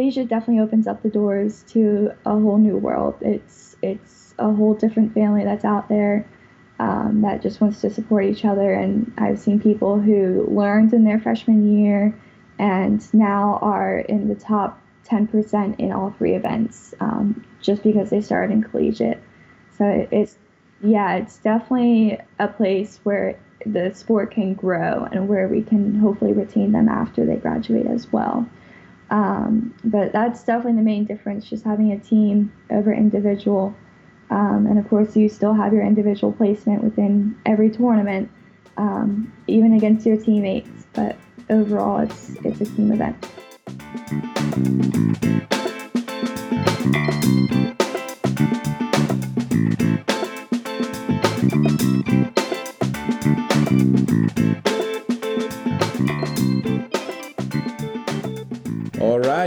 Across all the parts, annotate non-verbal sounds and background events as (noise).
collegiate definitely opens up the doors to a whole new world. It's it's a whole different family that's out there um, that just wants to support each other. And I've seen people who learned in their freshman year and now are in the top 10% in all three events um, just because they started in collegiate. So it's, yeah, it's definitely a place where the sport can grow and where we can hopefully retain them after they graduate as well. Um, but that's definitely the main difference, just having a team over individual. Um, and of course, you still have your individual placement within every tournament, um, even against your teammates. But overall, it's it's a team event.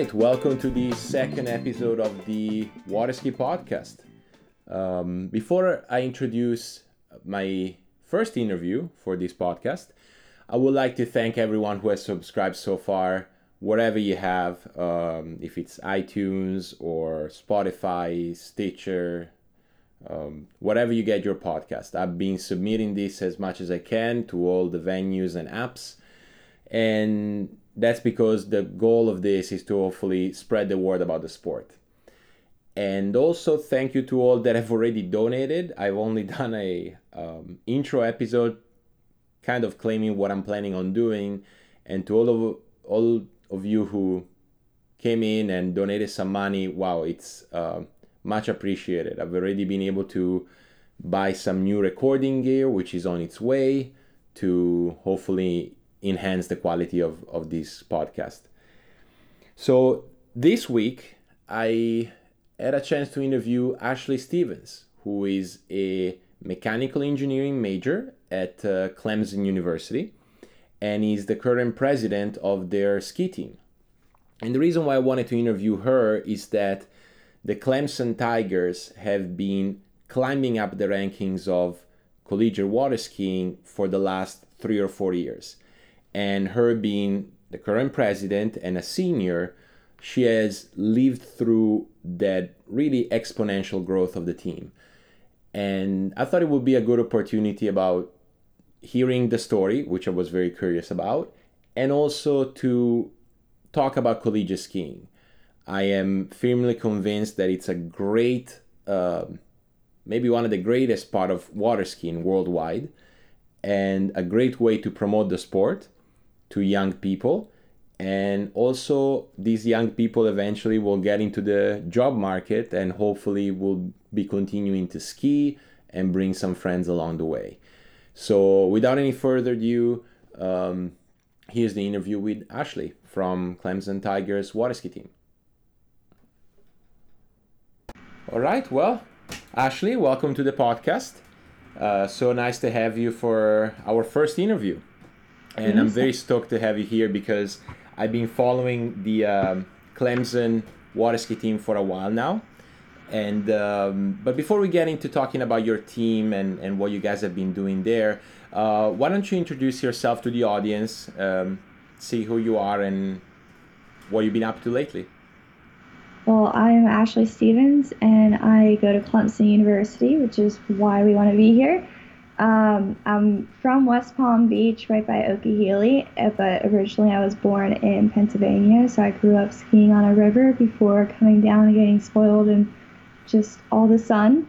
Right, welcome to the second episode of the Waterski podcast. Um, before I introduce my first interview for this podcast, I would like to thank everyone who has subscribed so far, whatever you have, um, if it's iTunes or Spotify, Stitcher, um, whatever you get your podcast. I've been submitting this as much as I can to all the venues and apps. And that's because the goal of this is to hopefully spread the word about the sport. And also thank you to all that have already donated. I've only (laughs) done a um, intro episode, kind of claiming what I'm planning on doing, and to all of all of you who came in and donated some money. Wow, it's uh, much appreciated. I've already been able to buy some new recording gear, which is on its way to hopefully enhance the quality of, of this podcast. So this week, I had a chance to interview Ashley Stevens, who is a mechanical engineering major at uh, Clemson University and is the current president of their ski team. And the reason why I wanted to interview her is that the Clemson Tigers have been climbing up the rankings of collegiate water skiing for the last three or four years. And her being the current president and a senior, she has lived through that really exponential growth of the team. And I thought it would be a good opportunity about hearing the story, which I was very curious about, and also to talk about collegiate skiing. I am firmly convinced that it's a great, uh, maybe one of the greatest part of water skiing worldwide, and a great way to promote the sport to young people. And also, these young people eventually will get into the job market and hopefully will be continuing to ski and bring some friends along the way. So, without any further ado, um, here's the interview with Ashley from Clemson Tigers water ski team. All right, well, Ashley, welcome to the podcast. Uh, so nice to have you for our first interview. And I'm very (laughs) stoked to have you here because I've been following the um, Clemson water ski team for a while now. And um, but before we get into talking about your team and, and what you guys have been doing there, uh, why don't you introduce yourself to the audience, um, see who you are and what you've been up to lately? Well, I'm Ashley Stevens, and I go to Clemson University, which is why we want to be here. Um, I'm from West Palm Beach, right by Okeeheelee, eh, but originally I was born in Pennsylvania, so I grew up skiing on a river before coming down and getting spoiled and just all the sun.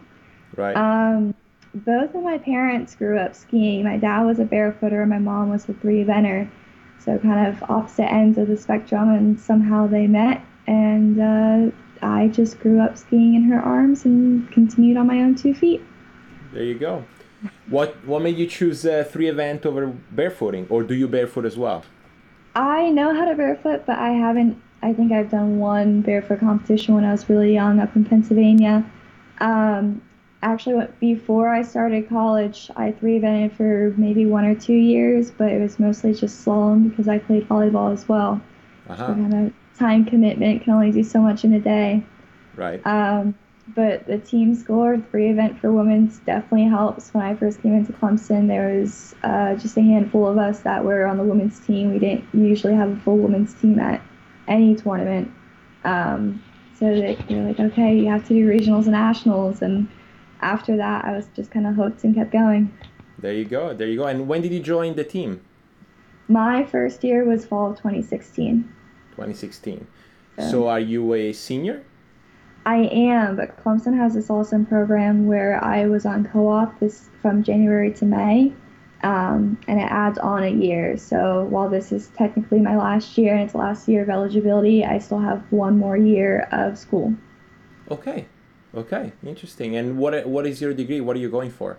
Right. Um, both of my parents grew up skiing. My dad was a barefooter, and my mom was a three eventer, so kind of opposite ends of the spectrum, and somehow they met, and uh, I just grew up skiing in her arms and continued on my own two feet. There you go. What what made you choose uh, three event over barefooting, or do you barefoot as well? I know how to barefoot, but I haven't. I think I've done one barefoot competition when I was really young up in Pennsylvania. Um, actually, before I started college, I three evented for maybe one or two years, but it was mostly just slalom because I played volleyball as well. Uh-huh. So kind of time commitment can only do so much in a day. Right. Um, but the team score three event for women's definitely helps. When I first came into Clemson, there was uh, just a handful of us that were on the women's team. We didn't usually have a full women's team at any tournament. Um, so they, they're like, okay, you have to do regionals and nationals. And after that, I was just kind of hooked and kept going. There you go. There you go. And when did you join the team? My first year was fall of 2016. 2016. So, so are you a senior? I am, but Clemson has this awesome program where I was on co-op this from January to May, um, and it adds on a year. So while this is technically my last year and it's last year of eligibility, I still have one more year of school. Okay, okay, interesting. And what what is your degree? What are you going for?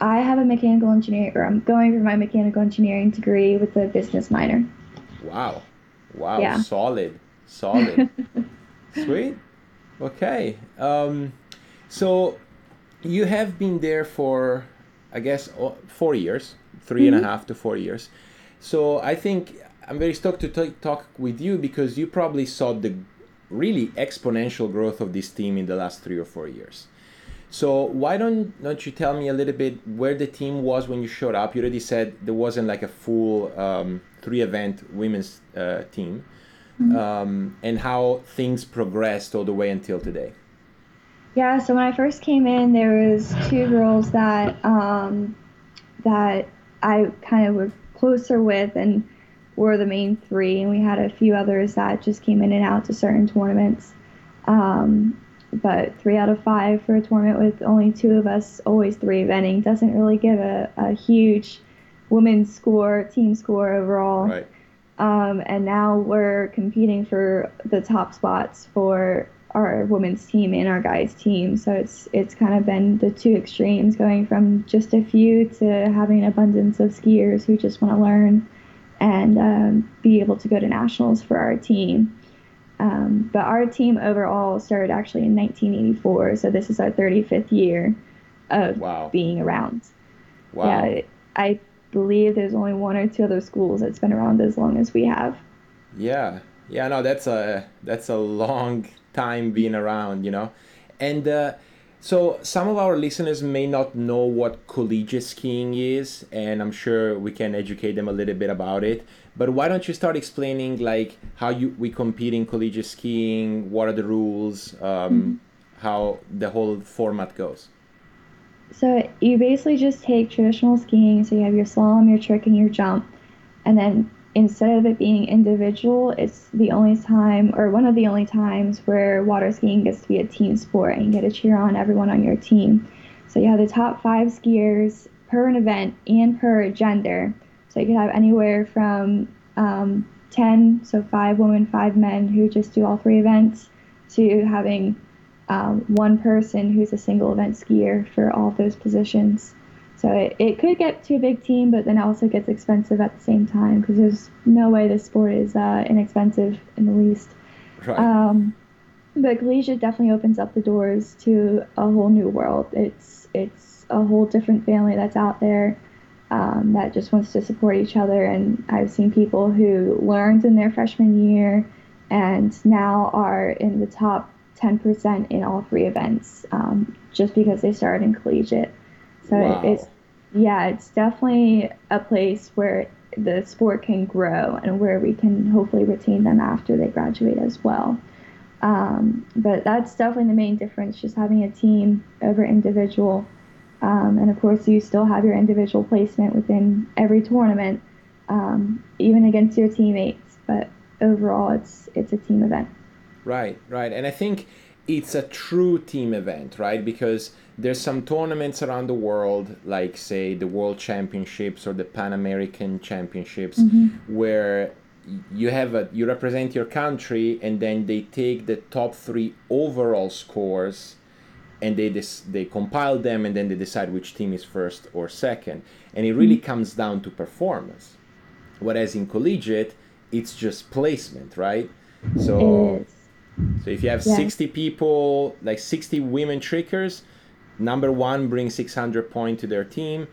I have a mechanical engineering, or I'm going for my mechanical engineering degree with a business minor. Wow, wow, yeah. solid, solid, (laughs) sweet. Okay. Um, so you have been there for, I guess, four years, three mm-hmm. and a half to four years. So I think I'm very stoked to t- talk with you because you probably saw the really exponential growth of this team in the last three or four years. So why don't don't you tell me a little bit where the team was when you showed up? You already said there wasn't like a full um, three event women's uh, team mm-hmm. um, and how things progressed all the way until today. Yeah, so when I first came in, there was two girls that um, that I kind of was closer with and were the main three, and we had a few others that just came in and out to certain tournaments. Um, but three out of five for a tournament with only two of us, always three eventing, doesn't really give a, a huge women's score, team score overall. Right. Um, and now we're competing for the top spots for our women's team and our guys team. So it's it's kind of been the two extremes, going from just a few to having an abundance of skiers who just want to learn and um, be able to go to nationals for our team. Um, but our team overall started actually in 1984, so this is our 35th year of wow. being around. Wow. Yeah, I believe there's only one or two other schools that's been around as long as we have. Yeah, yeah, no, that's a that's a long time being around, you know, and uh, so some of our listeners may not know what collegiate skiing is, and I'm sure we can educate them a little bit about it. But why don't you start explaining like how you we compete in collegiate skiing? What are the rules? Um, mm-hmm. How the whole format goes? So you basically just take traditional skiing, so you have your slalom, your trick, and your jump, and then instead of it being individual, it's the only time or one of the only times where water skiing gets to be a team sport and you get to cheer on everyone on your team. So you have the top five skiers per an event and per gender. So you could have anywhere from um, 10, so five women, five men who just do all three events, to having um, one person who's a single event skier for all those positions. So it, it could get to a big team, but then also gets expensive at the same time because there's no way this sport is uh, inexpensive in the least. Right. Um, but collegiate definitely opens up the doors to a whole new world. It's it's a whole different family that's out there um, that just wants to support each other. And I've seen people who learned in their freshman year and now are in the top 10% in all three events um, just because they started in collegiate. So wow. it's, yeah, it's definitely a place where the sport can grow and where we can hopefully retain them after they graduate as well. Um, but that's definitely the main difference, just having a team over individual. Um, and of course, you still have your individual placement within every tournament, um, even against your teammates. But overall, it's it's a team event. Right, right. And I think it's a true team event, right? Because there's some tournaments around the world, like say the World Championships or the Pan American Championships, mm-hmm. where you have a you represent your country and then they take the top three overall scores and they dis- they compile them and then they decide which team is first or second and it really mm-hmm. comes down to performance whereas in collegiate it's just placement right so so if you have yeah. 60 people, like 60 women trickers, number one brings 600 points to their team,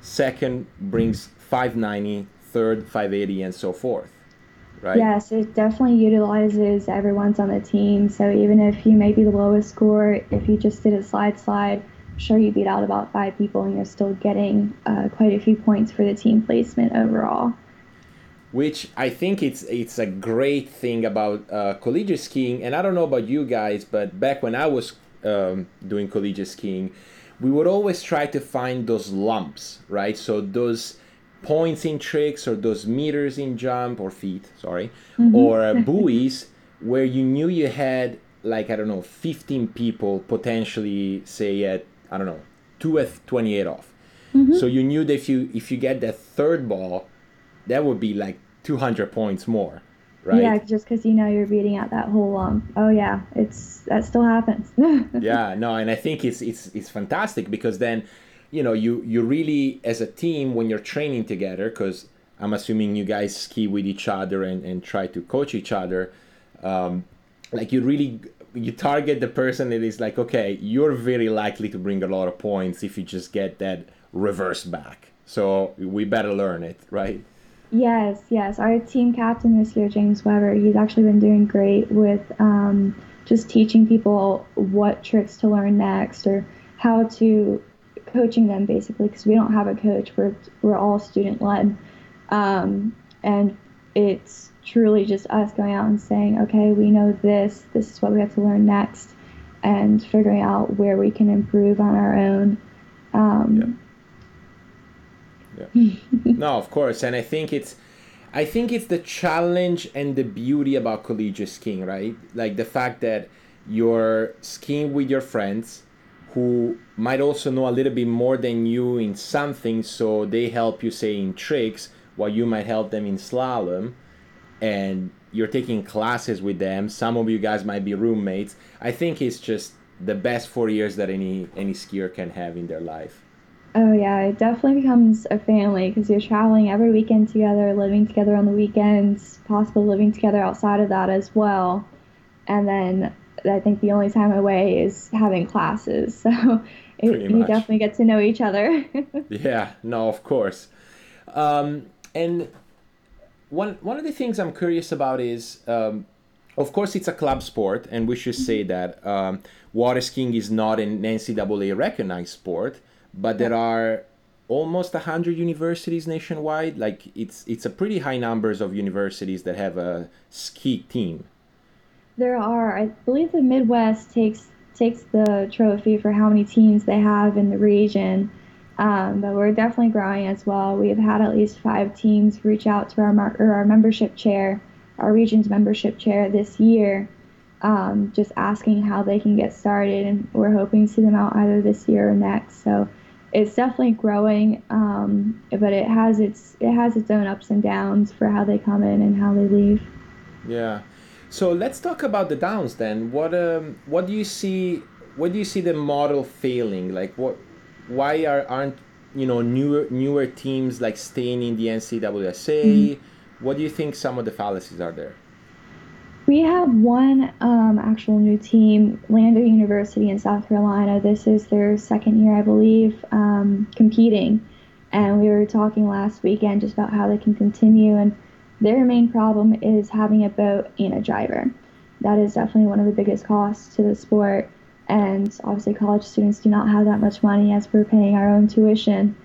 second brings 590, third 580, and so forth. Right? Yes, it definitely utilizes everyone's on the team. So even if you may be the lowest score, if you just did a slide slide, I'm sure you beat out about five people and you're still getting uh, quite a few points for the team placement overall. Which I think it's it's a great thing about uh, collegiate skiing. And I don't know about you guys, but back when I was um, doing collegiate skiing, we would always try to find those lumps, right? So those points in tricks or those meters in jump or feet, sorry, mm-hmm. or uh, (laughs) buoys where you knew you had like I don't know 15 people potentially say at I don't know 2 at 28 off. Mm-hmm. So you knew that if you if you get that third ball, that would be like 200 points more, right? Yeah, just because you know you're beating out that whole lump. Oh yeah, it's that still happens. (laughs) yeah, no, and I think it's it's it's fantastic because then, you know, you you really as a team when you're training together because I'm assuming you guys ski with each other and and try to coach each other um, like you really you target the person that is like okay you're very likely to bring a lot of points if you just get that reverse back so we better learn it right yes yes. Our team captain this year james weber. He's actually been doing great with um, just teaching people what tricks to learn next or how to coaching them basically because we don't have a coach. We're, we're all student led um, and it's truly just us going out and saying, okay, we know this, this is what we have to learn next, and figuring out where we can improve on our own. Um, yeah. (laughs) no, of course, and I think it's. I think it's the challenge and the beauty about collegiate skiing, right? Like the fact that you're skiing with your friends who might also know a little bit more than you in something, so they help you, say, in tricks, while you might help them in slalom and you're taking classes with them. Some of you guys might be roommates. I think it's just the best four years that any any skier can have in their life. Oh yeah, it definitely becomes a family because you're traveling every weekend together, living together on the weekends, possibly living together outside of that as well. And then I think the only time away is having classes. (laughs) So it, you definitely get to know each other. (laughs) yeah, no, of course. Um, and one one of the things I'm curious about is, um, of course, it's a club sport, and we should say that um, water skiing is not an NCAA recognized sport, but there are almost 100 universities nationwide. Like it's it's a pretty high numbers of universities that have a ski team. There are. I believe the midwest takes takes the trophy for how many teams they have in the region. Um, but we're definitely growing as well. We've had at least five teams reach out to our mar- or our membership chair, our region's membership chair this year, um, just asking how they can get started, and we're hoping to see them out either this year or next. So it's definitely growing, um, but it has its it has its own ups and downs for how they come in and how they leave. Yeah. So let's talk about the downs then. What um what do you see? What do you see the model failing? Like what why are aren't you know newer newer teams like staying in the NCAA? Mm-hmm. What do you think some of the fallacies are there? We have one um, actual new team, Lander University in South Carolina. This is their second year, I believe, um, competing. And we were talking last weekend just about how they can continue. And their main problem is having a boat and a driver. That is definitely one of the biggest costs to the sport and obviously college students do not have that much money as we're paying our own tuition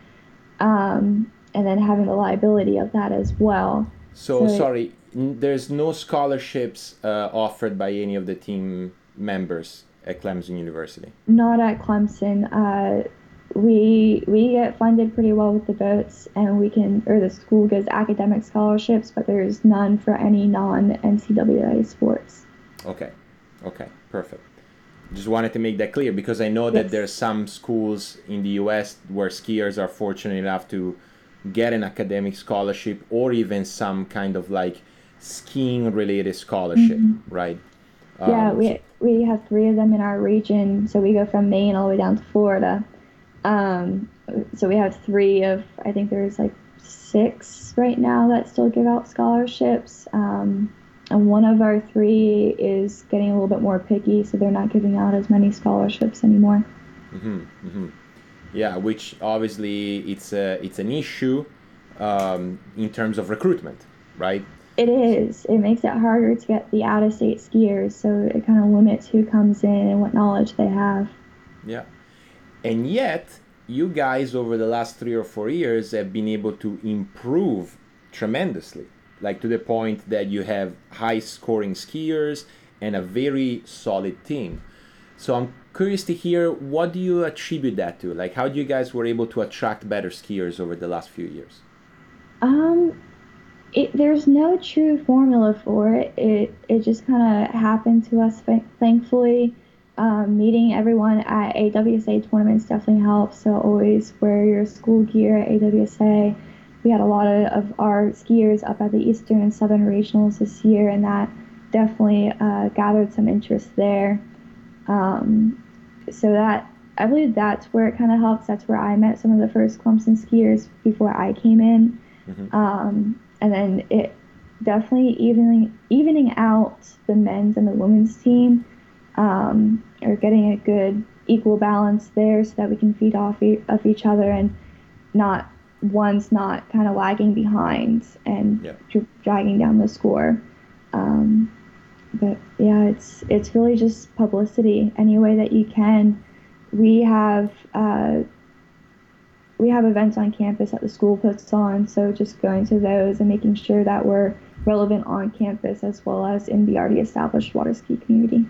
um, and then having the liability of that as well so, so sorry there's no scholarships uh, offered by any of the team members at clemson university. Not at clemson. Uh, we we get funded pretty well with the boats and we can or the school gives academic scholarships but there's none for any non ncaa sports. Okay. Okay. Perfect. Just wanted to make that clear because I know that yes. there's some schools in the U.S. where skiers are fortunate enough to get an academic scholarship or even some kind of like skiing related scholarship, mm-hmm. right? Yeah, um, we so, we have three of them in our region, so we go from Maine all the way down to Florida. Um, so we have three of I think there's like six right now that still give out scholarships. Um, and one of our three is getting a little bit more picky, so they're not giving out as many scholarships anymore. Mm-hmm, mm-hmm. Yeah, which obviously it's a it's an issue um, in terms of recruitment, right? It is. It makes it harder to get the out of state skiers, so it kind of limits who comes in and what knowledge they have. Yeah, and yet you guys over the last three or four years have been able to improve tremendously like to the point that you have high scoring skiers and a very solid team. So I'm curious to hear what do you attribute that to? Like how do you guys were able to attract better skiers over the last few years? Um, it, there's no true formula for it. It it just kind of happened to us, thankfully. Um, meeting everyone at AWSA tournaments definitely helps. So always wear your school gear at AWSA. We had a lot of, of our skiers up at the Eastern and Southern regionals this year, and that definitely uh, gathered some interest there. Um, so that I believe that's where it kind of helps. That's where I met some of the first Clemson skiers before I came in. Mm-hmm. Um, and then it definitely evening evening out the men's and the women's team, um, or getting a good equal balance there, so that we can feed off e- of each other and not one's not kind of lagging behind and yep. dragging down the score. Um, but yeah, it's it's really just publicity any way that you can. We have uh, we have events on campus that the school puts on, so just going to those and making sure that we're relevant on campus as well as in the already established water ski community.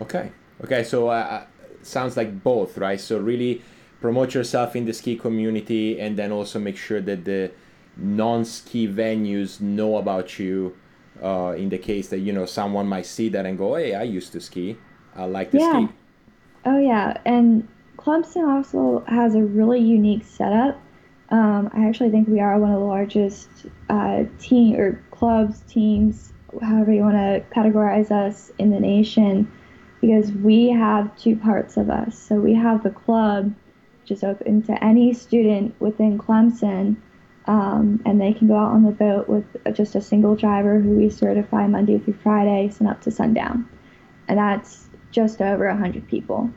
Okay. Okay. So uh, uh, sounds like both, right? So really promote yourself in the ski community, and then also make sure that the non-ski venues know about you. Uh, in the case that you know someone might see that and go, "Hey, I used to ski. I like to yeah. ski." Oh yeah, and Clemson also has a really unique setup. Um, I actually think we are one of the largest uh, team or clubs, teams, however you want to categorize us in the nation, because we have two parts of us. So we have the club, which is open to any student within Clemson, um, and they can go out on the boat with just a single driver who we certify Monday through Friday, sun up to sundown, and that's just over 100 people.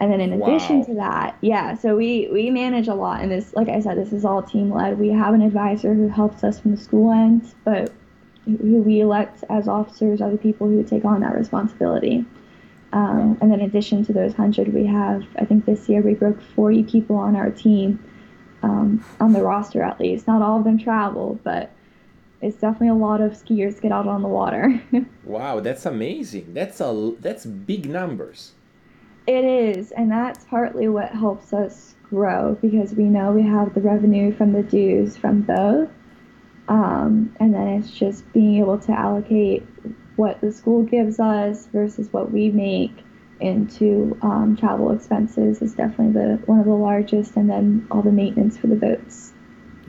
And then in addition wow. to that, yeah, so we we manage a lot, and this, like I said, this is all team led. We have an advisor who helps us from the school end, but who we elect as officers are the people who take on that responsibility. Um, and then in addition to those hundred, we have I think this year we broke 40 people on our team, um, on the roster at least. Not all of them travel, but it's definitely a lot of skiers get out on the water. (laughs) wow, that's amazing. That's a that's big numbers. It is, and that's partly what helps us grow because we know we have the revenue from the dues from both. Um, and then it's just being able to allocate what the school gives us versus what we make into um, travel expenses is definitely the one of the largest, and then all the maintenance for the boats.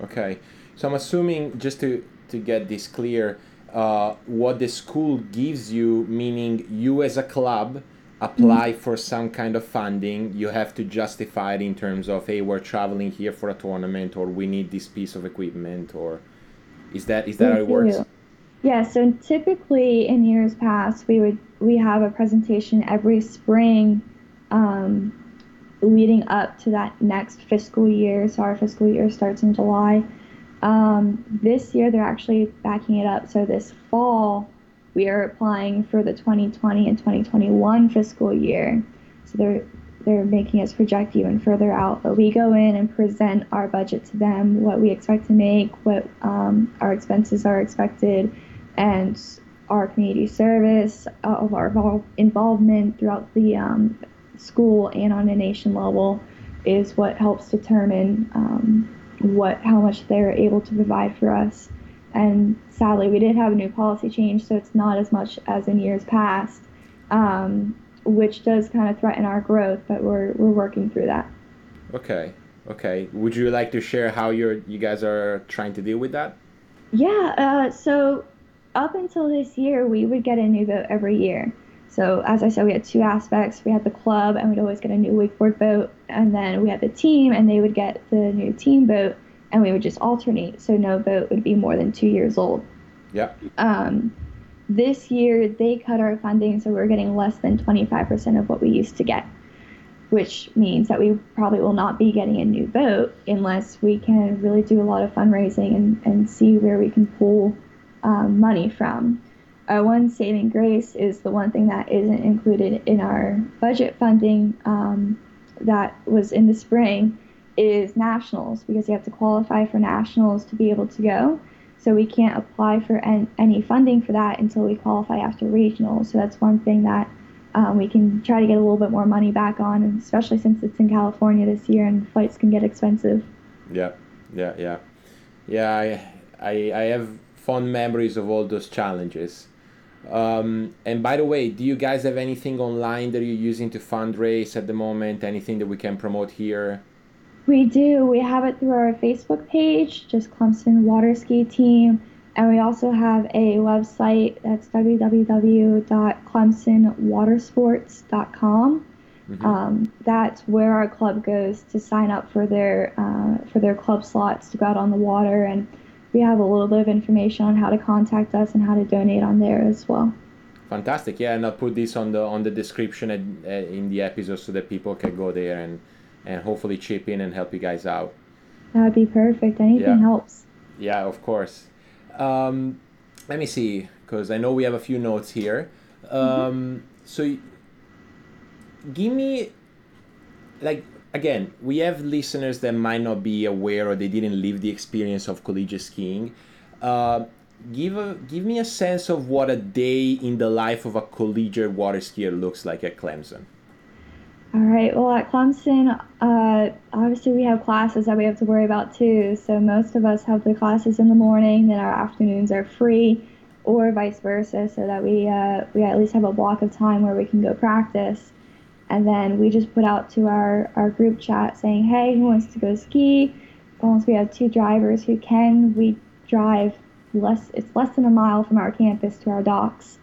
Okay, so I'm assuming just to to get this clear, uh, what the school gives you, meaning you as a club apply for some kind of funding, you have to justify it in terms of, hey, we're traveling here for a tournament, or we need this piece of equipment, or is that is that we how it works? Yeah. So typically in years past, we would we have a presentation every spring, um, leading up to that next fiscal year. So our fiscal year starts in July. Um, this year they're actually backing it up. So this fall we are applying for the 2020 and 2021 fiscal year. So they're they're making us project even further out. But we go in and present our budget to them, what we expect to make, what um, our expenses are expected, and our community service, uh, of our involvement throughout the um, school and on a nation level is what helps determine um, what how much they're able to provide for us. And sadly, we did have a new policy change, so it's not as much as in years past, um, which does kind of threaten our growth, but we're, we're working through that. Okay. Okay. Would you like to share how you're, you guys are trying to deal with that? Yeah. Uh, so up until this year, we would get a new boat every year. So as I said, we had two aspects. We had the club, and we'd always get a new wakeboard boat, and then we had the team, and they would get the new team boat and we would just alternate. So no boat would be more than two years old. Yeah. Um, this year they cut our funding, so we're getting less than 25% of what we used to get, which means that we probably will not be getting a new boat unless we can really do a lot of fundraising and, and see where we can pull um, money from. Uh, one saving grace is the one thing that isn't included in our budget funding um, that was in the spring is nationals because you have to qualify for nationals to be able to go. So we can't apply for en- any funding for that until we qualify after regional. So that's one thing that um, we can try to get a little bit more money back on, and especially since it's in California this year and flights can get expensive. Yeah, yeah, yeah, yeah. I, I, I have fond memories of all those challenges. Um, and by the way, do you guys have anything online that you're using to fundraise at the moment? Anything that we can promote here? We do. We have it through our Facebook page, just Clemson Water Ski Team. And we also have a website that's www.clemsonwatersports.com. Mm-hmm. Um, that's where our club goes to sign up for their uh, for their club slots to go out on the water and we have a little bit of information on how to contact us and how to donate on there as well. Fantastic. Yeah, and I'll put this on the on the description in the episode so that people can go there and and hopefully chip in and help you guys out. That would be perfect. Anything yeah. helps. Yeah, of course. Um, let me see, because I know we have a few notes here. Um, mm-hmm. So, give me, like, again, we have listeners that might not be aware or they didn't live the experience of collegiate skiing. Uh, give a give me a sense of what a day in the life of a collegiate water skier looks like at Clemson. All right. Well, at Clemson, uh, obviously we have classes that we have to worry about too. So most of us have the classes in the morning, then our afternoons are free, or vice versa, so that we uh, we at least have a block of time where we can go practice and then we just put out to our, our group chat saying, hey, who wants to go ski? Once we have two drivers who can, we drive less. It's less than a mile from our campus to our docks.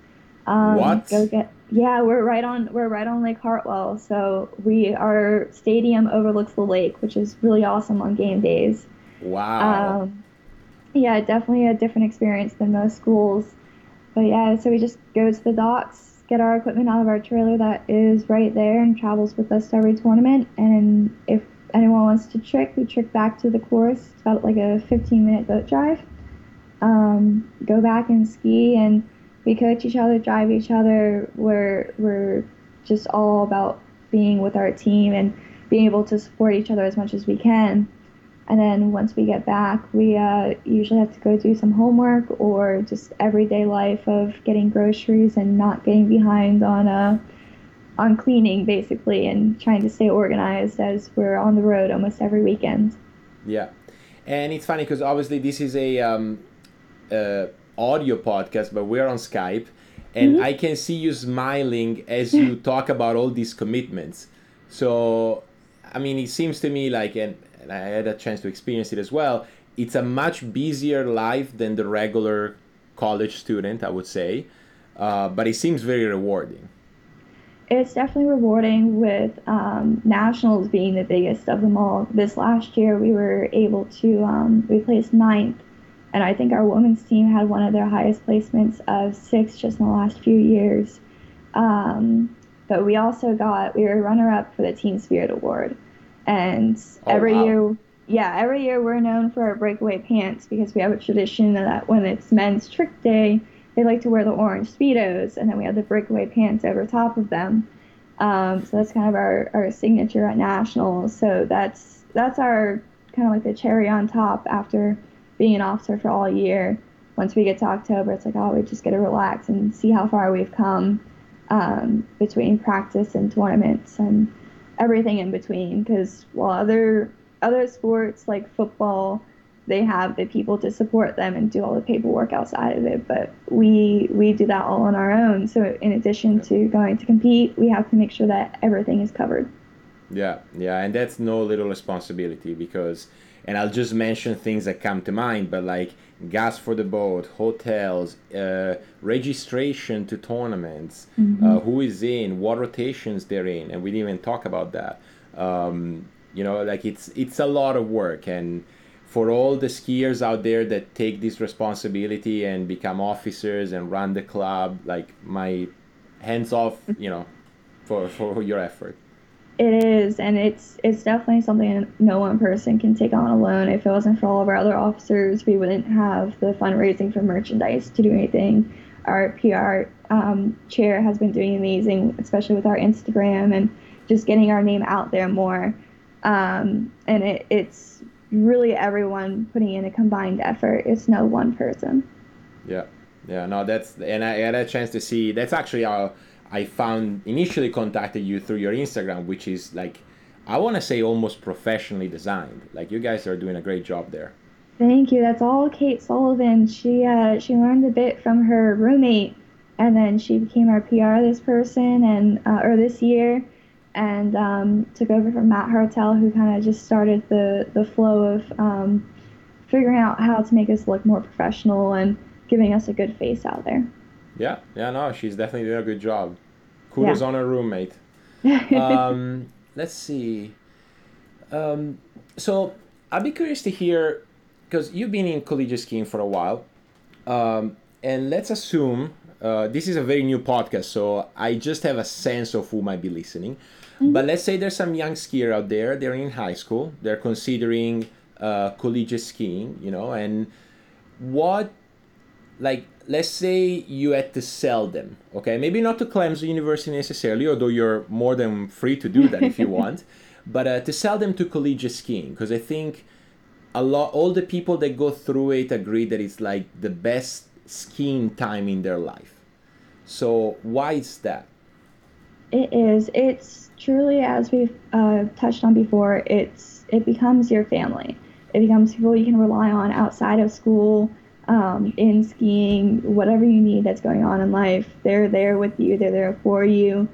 Um, what? Go get. Yeah, we're right on. We're right on Lake Hartwell. So we our stadium overlooks the lake, which is really awesome on game days. Wow. Um, yeah, definitely a different experience than most schools. But yeah, so we just go to the docks, get our equipment out of our trailer that is right there and travels with us to every tournament. And if anyone wants to trick, we trick back to the course. It's about like a 15 minute boat drive. Um, go back and ski, and we coach each other, drive each other. We're we're just all about being with our team and being able to support each other as much as we can. And then once we get back, we uh, usually have to go do some homework or just everyday life of getting groceries and not getting behind on uh, on cleaning basically and trying to stay organized as we're on the road almost every weekend. Yeah, and it's funny because obviously this is a um, uh, audio podcast, but we're on Skype, and mm-hmm. I can see you smiling as you (laughs) talk about all these commitments. So, I mean, it seems to me like an and I had a chance to experience it as well. It's a much busier life than the regular college student, I would say, uh, but it seems very rewarding. It's definitely rewarding with um, nationals being the biggest of them all. This last year, we were able to um, we placed ninth, and I think our women's team had one of their highest placements of six just in the last few years. Um, but we also got we were runner up for the Team Spirit Award. And oh, every wow. year, yeah, every year we're known for our breakaway pants because we have a tradition that when it's men's trick day, they like to wear the orange speedos, and then we have the breakaway pants over top of them. Um, so that's kind of our, our signature at nationals. So that's that's our kind of like the cherry on top after being an officer for all year. Once we get to October, it's like oh, we just get to relax and see how far we've come um, between practice and tournaments and everything in between. Because while other other sports like football they have the people to support them and do all the paperwork outside of it. But we we do that all on our own. So in addition to going to compete we have to make sure that everything is covered. Yeah yeah and that's no little responsibility because and I'll just mention things that come to mind, but like gas for the boat, hotels, uh, registration to tournaments, mm-hmm. uh, who is in, what rotations they're in, and we didn't even talk about that. Um, you know, like it's it's a lot of work, and for all the skiers out there that take this responsibility and become officers and run the club, like my hands off, you know, for for your effort. It is, and it's it's definitely something no one person can take on alone. If it wasn't for all of our other officers, we wouldn't have the fundraising for merchandise to do anything. Our PR um, chair has been doing amazing, especially with our Instagram and just getting our name out there more. Um, and it, it's really everyone putting in a combined effort. It's no one person. Yeah, yeah, no, that's and I had a chance to see. That's actually how I found initially contacted you through your Instagram, which is like I want to say almost professionally designed. Like you guys are doing a great job there. Thank you. That's all Kate Sullivan. She uh, she learned a bit from her roommate, and then she became our PR this person and uh, or this year, and um, took over from Matt Hartel, who kind of just started the the flow of um, figuring out how to make us look more professional and giving us a good face out there. Yeah, yeah, no, she's definitely doing a good job. Kudos yeah. on her roommate. (laughs) um, let's see. Um, so I'd be curious to hear because you've been in collegiate skiing for a while, um, and let's assume uh, this is a very new podcast, so I just have a sense of who might be listening. Mm-hmm. But let's say there's some young skier out there. They're in high school. They're considering uh, collegiate skiing, you know, and what, like, let's say you had to sell them, okay? Maybe not to Clemson University necessarily, although you're more than free to do that if you (laughs) want, but uh, to sell them to collegiate skiing, because I think a lot all the people that go through it agree that it's like the best skiing time in their life. So why is that? It is. It's truly as we've uh, touched on before it's it becomes your family. It becomes people you can rely on outside of school um, in skiing whatever you need that's going on in life they're there with you they're there for you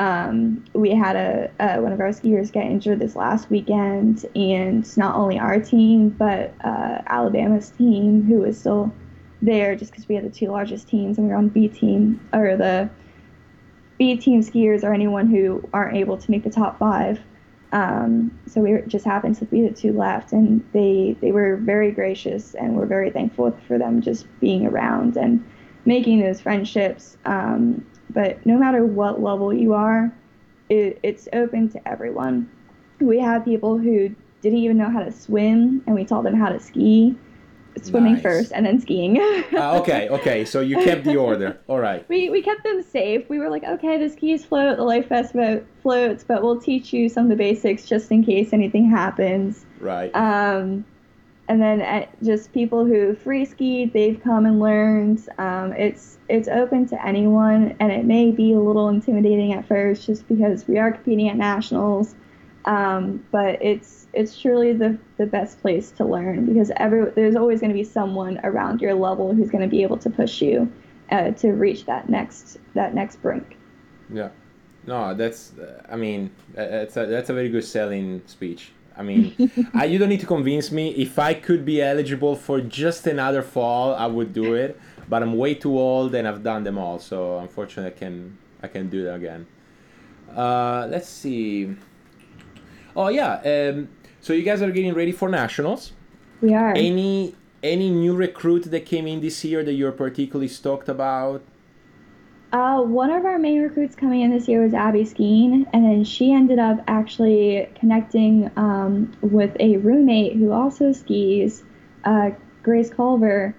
um, we had a, one of our skiers get injured this last weekend, and not only our team but uh, Alabama's team, who was still there, just because we had the two largest teams and we were on B team or the B team skiers or anyone who aren't able to make the top five. Um, so we just happened to be the two left, and they they were very gracious, and we're very thankful for them just being around and making those friendships. Um, but no matter what level you are, it, it's open to everyone. We had people who didn't even know how to swim, and we taught them how to ski. Swimming nice. first and then skiing. uh, (laughs) okay, okay. So you kept the order. All right. We, we kept them safe. We were like, okay, the skis float, the life vest floats, but we'll teach you some of the basics just in case anything happens. Right. Um, and then uh, just people who free skied, they've come and learned. Um, it's it's open to anyone, and it may be a little intimidating at first, just because we are competing at nationals. Um, but it's it's truly the the best place to learn because every there's always going to be someone around your level who's going to be able to push you uh, to reach that next that next brink. Yeah, no, that's I mean that's a, that's a very good selling speech. I mean, (laughs) I, you don't need to convince me. If I could be eligible for just another fall, I would do it. But I'm way too old and I've done them all, so unfortunately, I can I can do that again. Uh, let's see. Oh yeah. Um, so you guys are getting ready for nationals. We are. Any any new recruit that came in this year that you're particularly stoked about? Uh, one of our main recruits coming in this year was Abby Skeen, and then she ended up actually connecting um, with a roommate who also skis, uh, Grace Culver.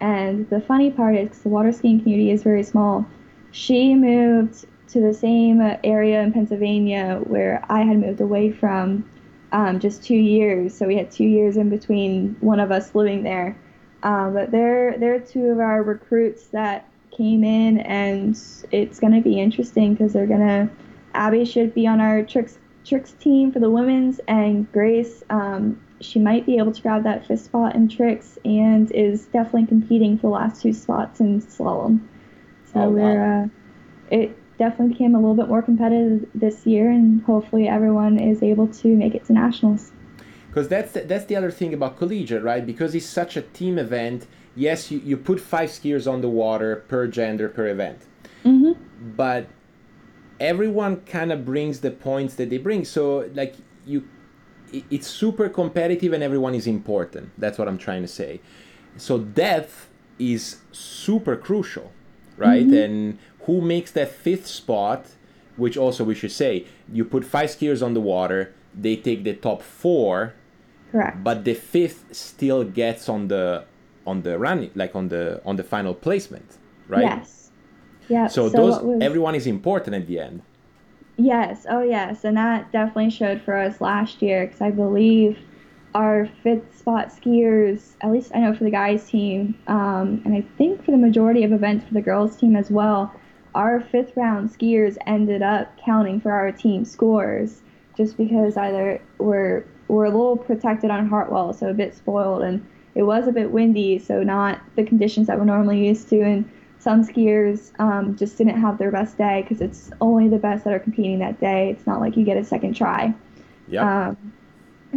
And the funny part is, the water skiing community is very small, she moved to the same area in Pennsylvania where I had moved away from um, just two years. So we had two years in between one of us living there. Um, but they're, they're two of our recruits that came in, and it's going to be interesting because they're going to. Abby should be on our tricks tricks team for the women's, and Grace, um, she might be able to grab that fifth spot in tricks, and is definitely competing for the last two spots in slalom. So oh, we're. Uh, it definitely became a little bit more competitive this year, and hopefully everyone is able to make it to nationals. Because that's the, that's the other thing about collegiate, right? Because it's such a team event yes, you, you put five skiers on the water per gender per event. Mm-hmm. But everyone kind of brings the points that they bring. So, like, you, it's super competitive and everyone is important. That's what I'm trying to say. So, depth is super crucial, right? Mm-hmm. And who makes that fifth spot, which also we should say, you put five skiers on the water, they take the top four. Correct. But the fifth still gets on the on the running like on the on the final placement right yes yeah so, so those was, everyone is important at the end yes oh yes and that definitely showed for us last year because i believe our fifth spot skiers, at least I know for the guys team, um, and I think for the majority of events for the girls team as well, our fifth round skiers ended up counting for our team scores just because either we're we're a little protected on Hartwell, so a bit spoiled, and it was a bit windy, so not the conditions that we're normally used to, and some skiers um, just didn't have their best day because it's only the best that are competing that day. It's not like you get a second try. Yeah. Um,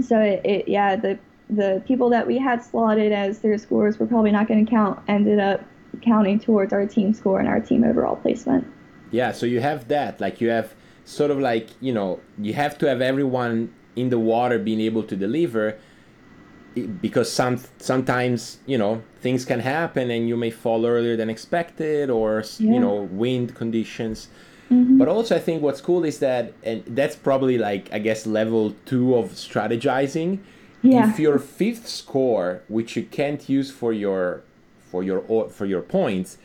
so it, it, yeah, the the people that we had slotted as their scores were probably not going to count ended up counting towards our team score and our team overall placement. Yeah, so you have that. Like you have sort of like, you know, you have to have everyone in the water being able to deliver because some sometimes, you know, things can happen and you may fall earlier than expected or, yeah. you know, wind conditions. Mm-hmm. But also, I think what's cool is that, and that's probably like, I guess, level two of strategizing. Yeah. If your fifth score, which you can't use for your for your for your points,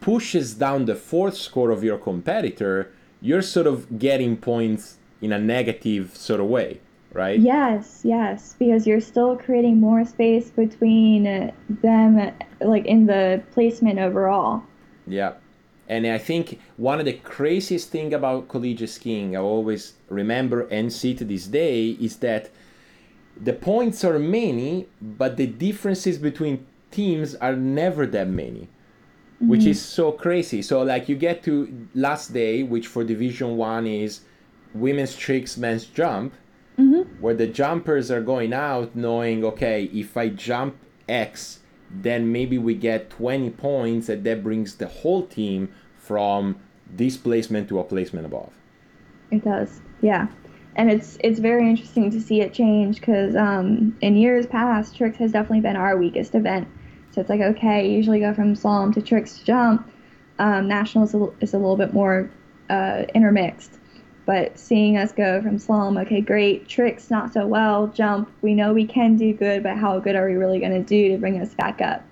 pushes down the fourth score of your competitor, you're sort of getting points in a negative sort of way, right? Yes, yes, because you're still creating more space between uh, them, uh, like in the placement overall. Yeah. And I think one of the craziest thing about collegiate skiing, I always remember and see to this day, is that the points are many, but the differences between teams are never that many, mm-hmm. which is so crazy. So like you get to last day, which for Division One is women's tricks, men's jump, mm-hmm. where the jumpers are going out knowing, okay, if I jump X, then maybe we get 20 points and that brings the whole team from this placement to a placement above. It does, yeah. And it's it's very interesting to see it change because um, in years past, tricks has definitely been our weakest event. So it's like okay, usually go from slalom to tricks to jump. Um, national is a, is a little bit more uh, intermixed. But seeing us go from slalom, okay, great, tricks not so well, jump, we know we can do good, but how good are we really going to do to bring us back up?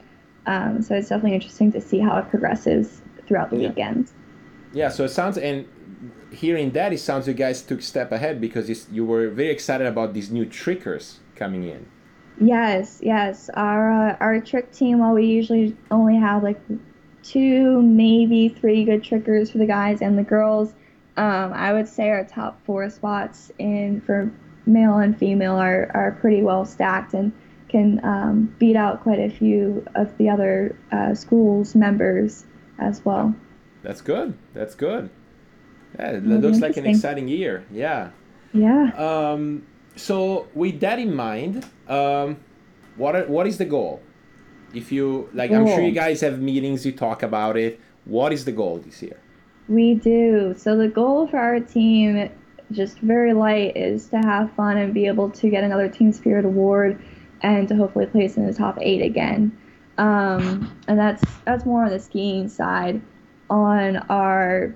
Um, so it's definitely interesting to see how it progresses throughout the yeah. weekends. Yeah, so it sounds, and hearing that, it sounds you guys took step ahead because you were very excited about these new trickers coming in. Yes, yes. Our uh, our trick team, while we usually only have like two, maybe three good trickers for the guys and the girls, um, I would say our top four spots in for male and female are, are pretty well stacked and can um, beat out quite a few of the other uh, schools members as well. That's good. That's good. Yeah, it looks like an exciting year. Yeah. Yeah. Um, so with that in mind, um, what are, what is the goal? If you like, goal. I'm sure you guys have meetings. You talk about it. What is the goal this year? We do. So the goal for our team, just very light, is to have fun and be able to get another Team Spirit award, and to hopefully place in the top eight again. Um, and that's that's more on the skiing side. On our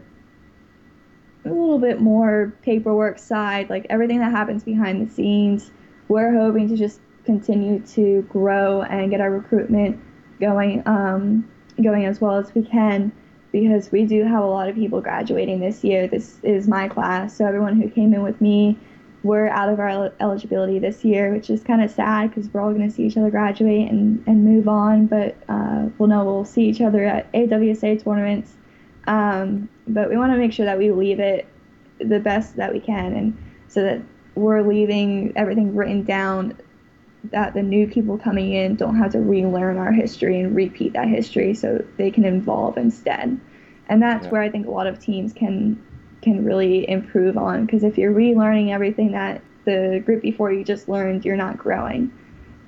a little bit more paperwork side, like everything that happens behind the scenes, we're hoping to just continue to grow and get our recruitment going um, going as well as we can because we do have a lot of people graduating this year. This is my class, so everyone who came in with me, we're out of our eligibility this year, which is kind of sad because we're all going to see each other graduate and, and move on. But uh, we'll know we'll see each other at AWSA tournaments. Um, but we want to make sure that we leave it the best that we can, and so that we're leaving everything written down that the new people coming in don't have to relearn our history and repeat that history so they can evolve instead. And that's yeah. where i think a lot of teams can can really improve on because if you're relearning everything that the group before you just learned you're not growing.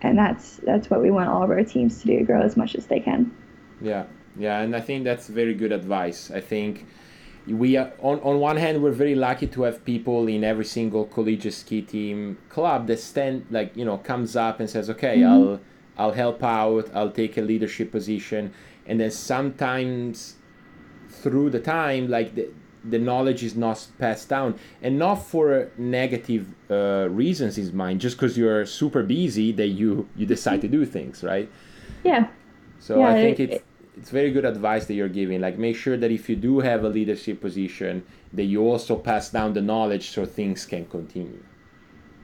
And that's that's what we want all of our teams to do grow as much as they can. Yeah yeah and i think that's very good advice. I think we are, on, on one hand we're very lucky to have people in every single collegiate ski team club that stand like you know comes up and says okay mm-hmm. i'll i'll help out. I'll take a leadership position. And then sometimes through the time like the, the knowledge is not passed down. And not for negative uh, reasons is mine just because you're super busy that you you decide to do things right? Yeah. So yeah, i think it, it's it's very good advice that you're giving. Like make sure that if you do have a leadership position, that you also pass down the knowledge so things can continue.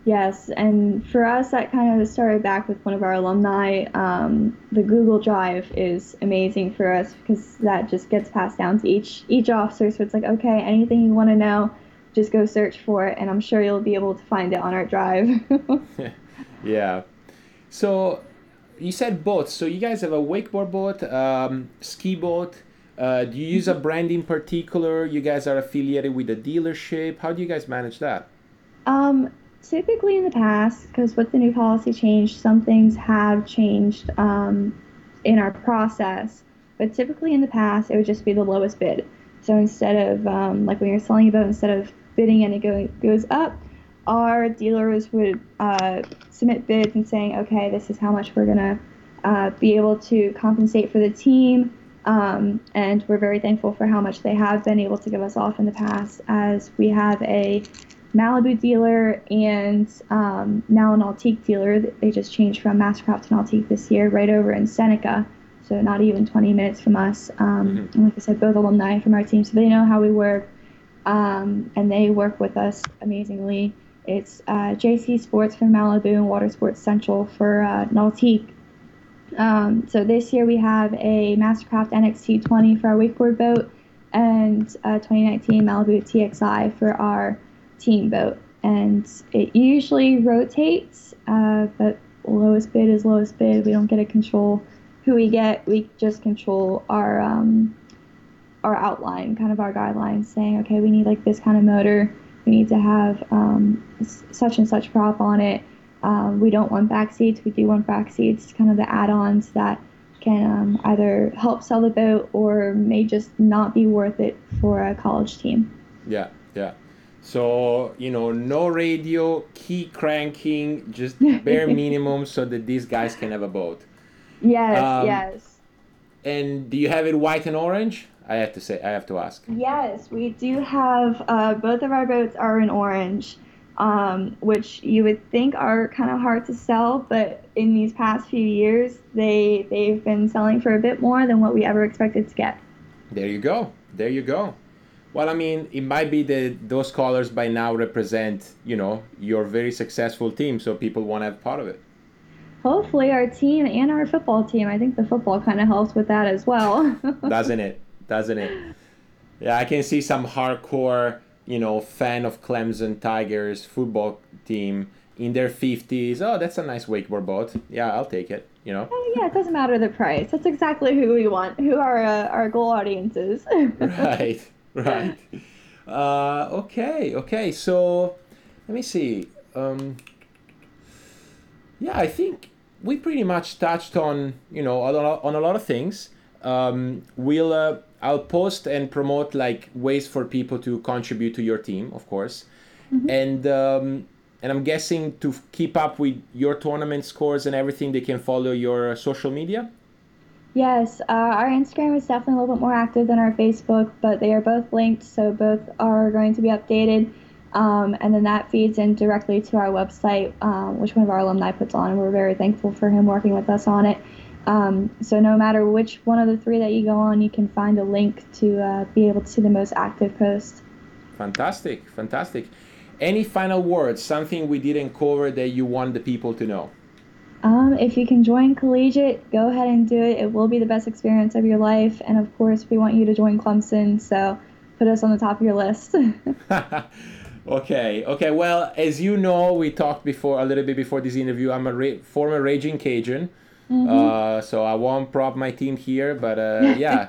Yes, and for us, that kind of started back with one of our alumni. Um, the Google Drive is amazing for us because that just gets passed down to each each officer. So it's like, okay, anything you want to know, just go search for it, and I'm sure you'll be able to find it on our drive. (laughs) (laughs) yeah. So you said boats. So you guys have a wakeboard boat, um, ski boat. Uh, do you use a brand in particular? You guys are affiliated with a dealership. How do you guys manage that? Um, typically in the past, because with the new policy change, some things have changed um, in our process. But typically in the past, it would just be the lowest bid. So instead of um, like when you're selling a boat, instead of bidding and it go, goes up, our dealers would uh, submit bids and saying, okay, this is how much we're gonna uh, be able to compensate for the team. Um, and we're very thankful for how much they have been able to give us off in the past, as we have a Malibu dealer and um, now an Nautique dealer. They just changed from Mastercraft to Nautique this year, right over in Seneca, so not even 20 minutes from us. Um, mm-hmm. And like I said, both alumni from our team, so they know how we work, um, and they work with us amazingly. It's uh, JC Sports for Malibu and Water Sports Central for uh, Nautique. Um, so this year we have a Mastercraft NXT20 for our wakeboard boat and 2019 Malibu TXI for our team boat. And it usually rotates, uh, but lowest bid is lowest bid. We don't get to control who we get. We just control our um, our outline, kind of our guidelines, saying, okay, we need like this kind of motor. Need to have um, such and such prop on it. Um, we don't want back seats. We do want back seats. Kind of the add-ons that can um, either help sell the boat or may just not be worth it for a college team. Yeah, yeah. So you know, no radio, key cranking, just (laughs) bare minimum, so that these guys can have a boat. Yes, um, yes. And do you have it white and orange? I have to say, I have to ask. Yes, we do have. Uh, both of our boats are in orange, um, which you would think are kind of hard to sell, but in these past few years, they they've been selling for a bit more than what we ever expected to get. There you go. There you go. Well, I mean, it might be that those colors by now represent, you know, your very successful team, so people want to have part of it hopefully our team and our football team. I think the football kind of helps with that as well. (laughs) Doesn't it? Doesn't it? Yeah, I can see some hardcore, you know, fan of Clemson Tigers football team in their 50s. Oh, that's a nice wakeboard boat. Yeah, I'll take it, you know? Oh, yeah, it doesn't matter the price. That's exactly who we want, who our, uh, our goal audience is. (laughs) (laughs) right, right. Uh, okay, okay. So let me see. Um, yeah, I think we pretty much touched on, you know, on a lot of things. Um, we'll uh, I'll post and promote like ways for people to contribute to your team, of course, mm-hmm. and um, and I'm guessing to keep up with your tournament scores and everything, they can follow your social media. Yes, uh, our Instagram is definitely a little bit more active than our Facebook, but they are both linked, so both are going to be updated. Um, and then that feeds in directly to our website, um, which one of our alumni puts on. and We're very thankful for him working with us on it. Um, so no matter which one of the three that you go on, you can find a link to uh, be able to see the most active post. Fantastic, fantastic. Any final words? Something we didn't cover that you want the people to know? Um, if you can join collegiate, go ahead and do it. It will be the best experience of your life, and of course, we want you to join Clemson. So put us on the top of your list. (laughs) (laughs) okay, okay. Well, as you know, we talked before a little bit before this interview. I'm a ra- former Raging Cajun. Mm-hmm. Uh, so I won't prop my team here, but uh, (laughs) yeah,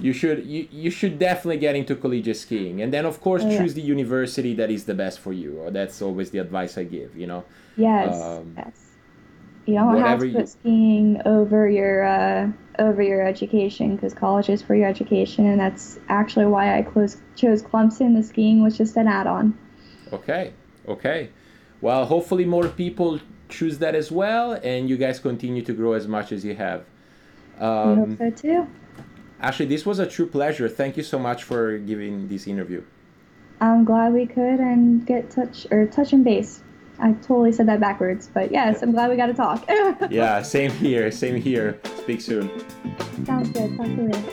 you should you, you should definitely get into collegiate skiing, and then of course oh, choose yeah. the university that is the best for you. Or that's always the advice I give. You know. Yes. Um, yes. You don't have to put you... skiing over your uh, over your education because college is for your education, and that's actually why I close, chose Clemson. The skiing was just an add-on. Okay. Okay. Well, hopefully more people choose that as well, and you guys continue to grow as much as you have. Um, I hope so too. Ashley, this was a true pleasure. Thank you so much for giving this interview. I'm glad we could and get touch or touch and base. I totally said that backwards, but yes, I'm glad we got to talk. (laughs) yeah, same here. Same here. Speak soon. Sounds good. Talk to you later.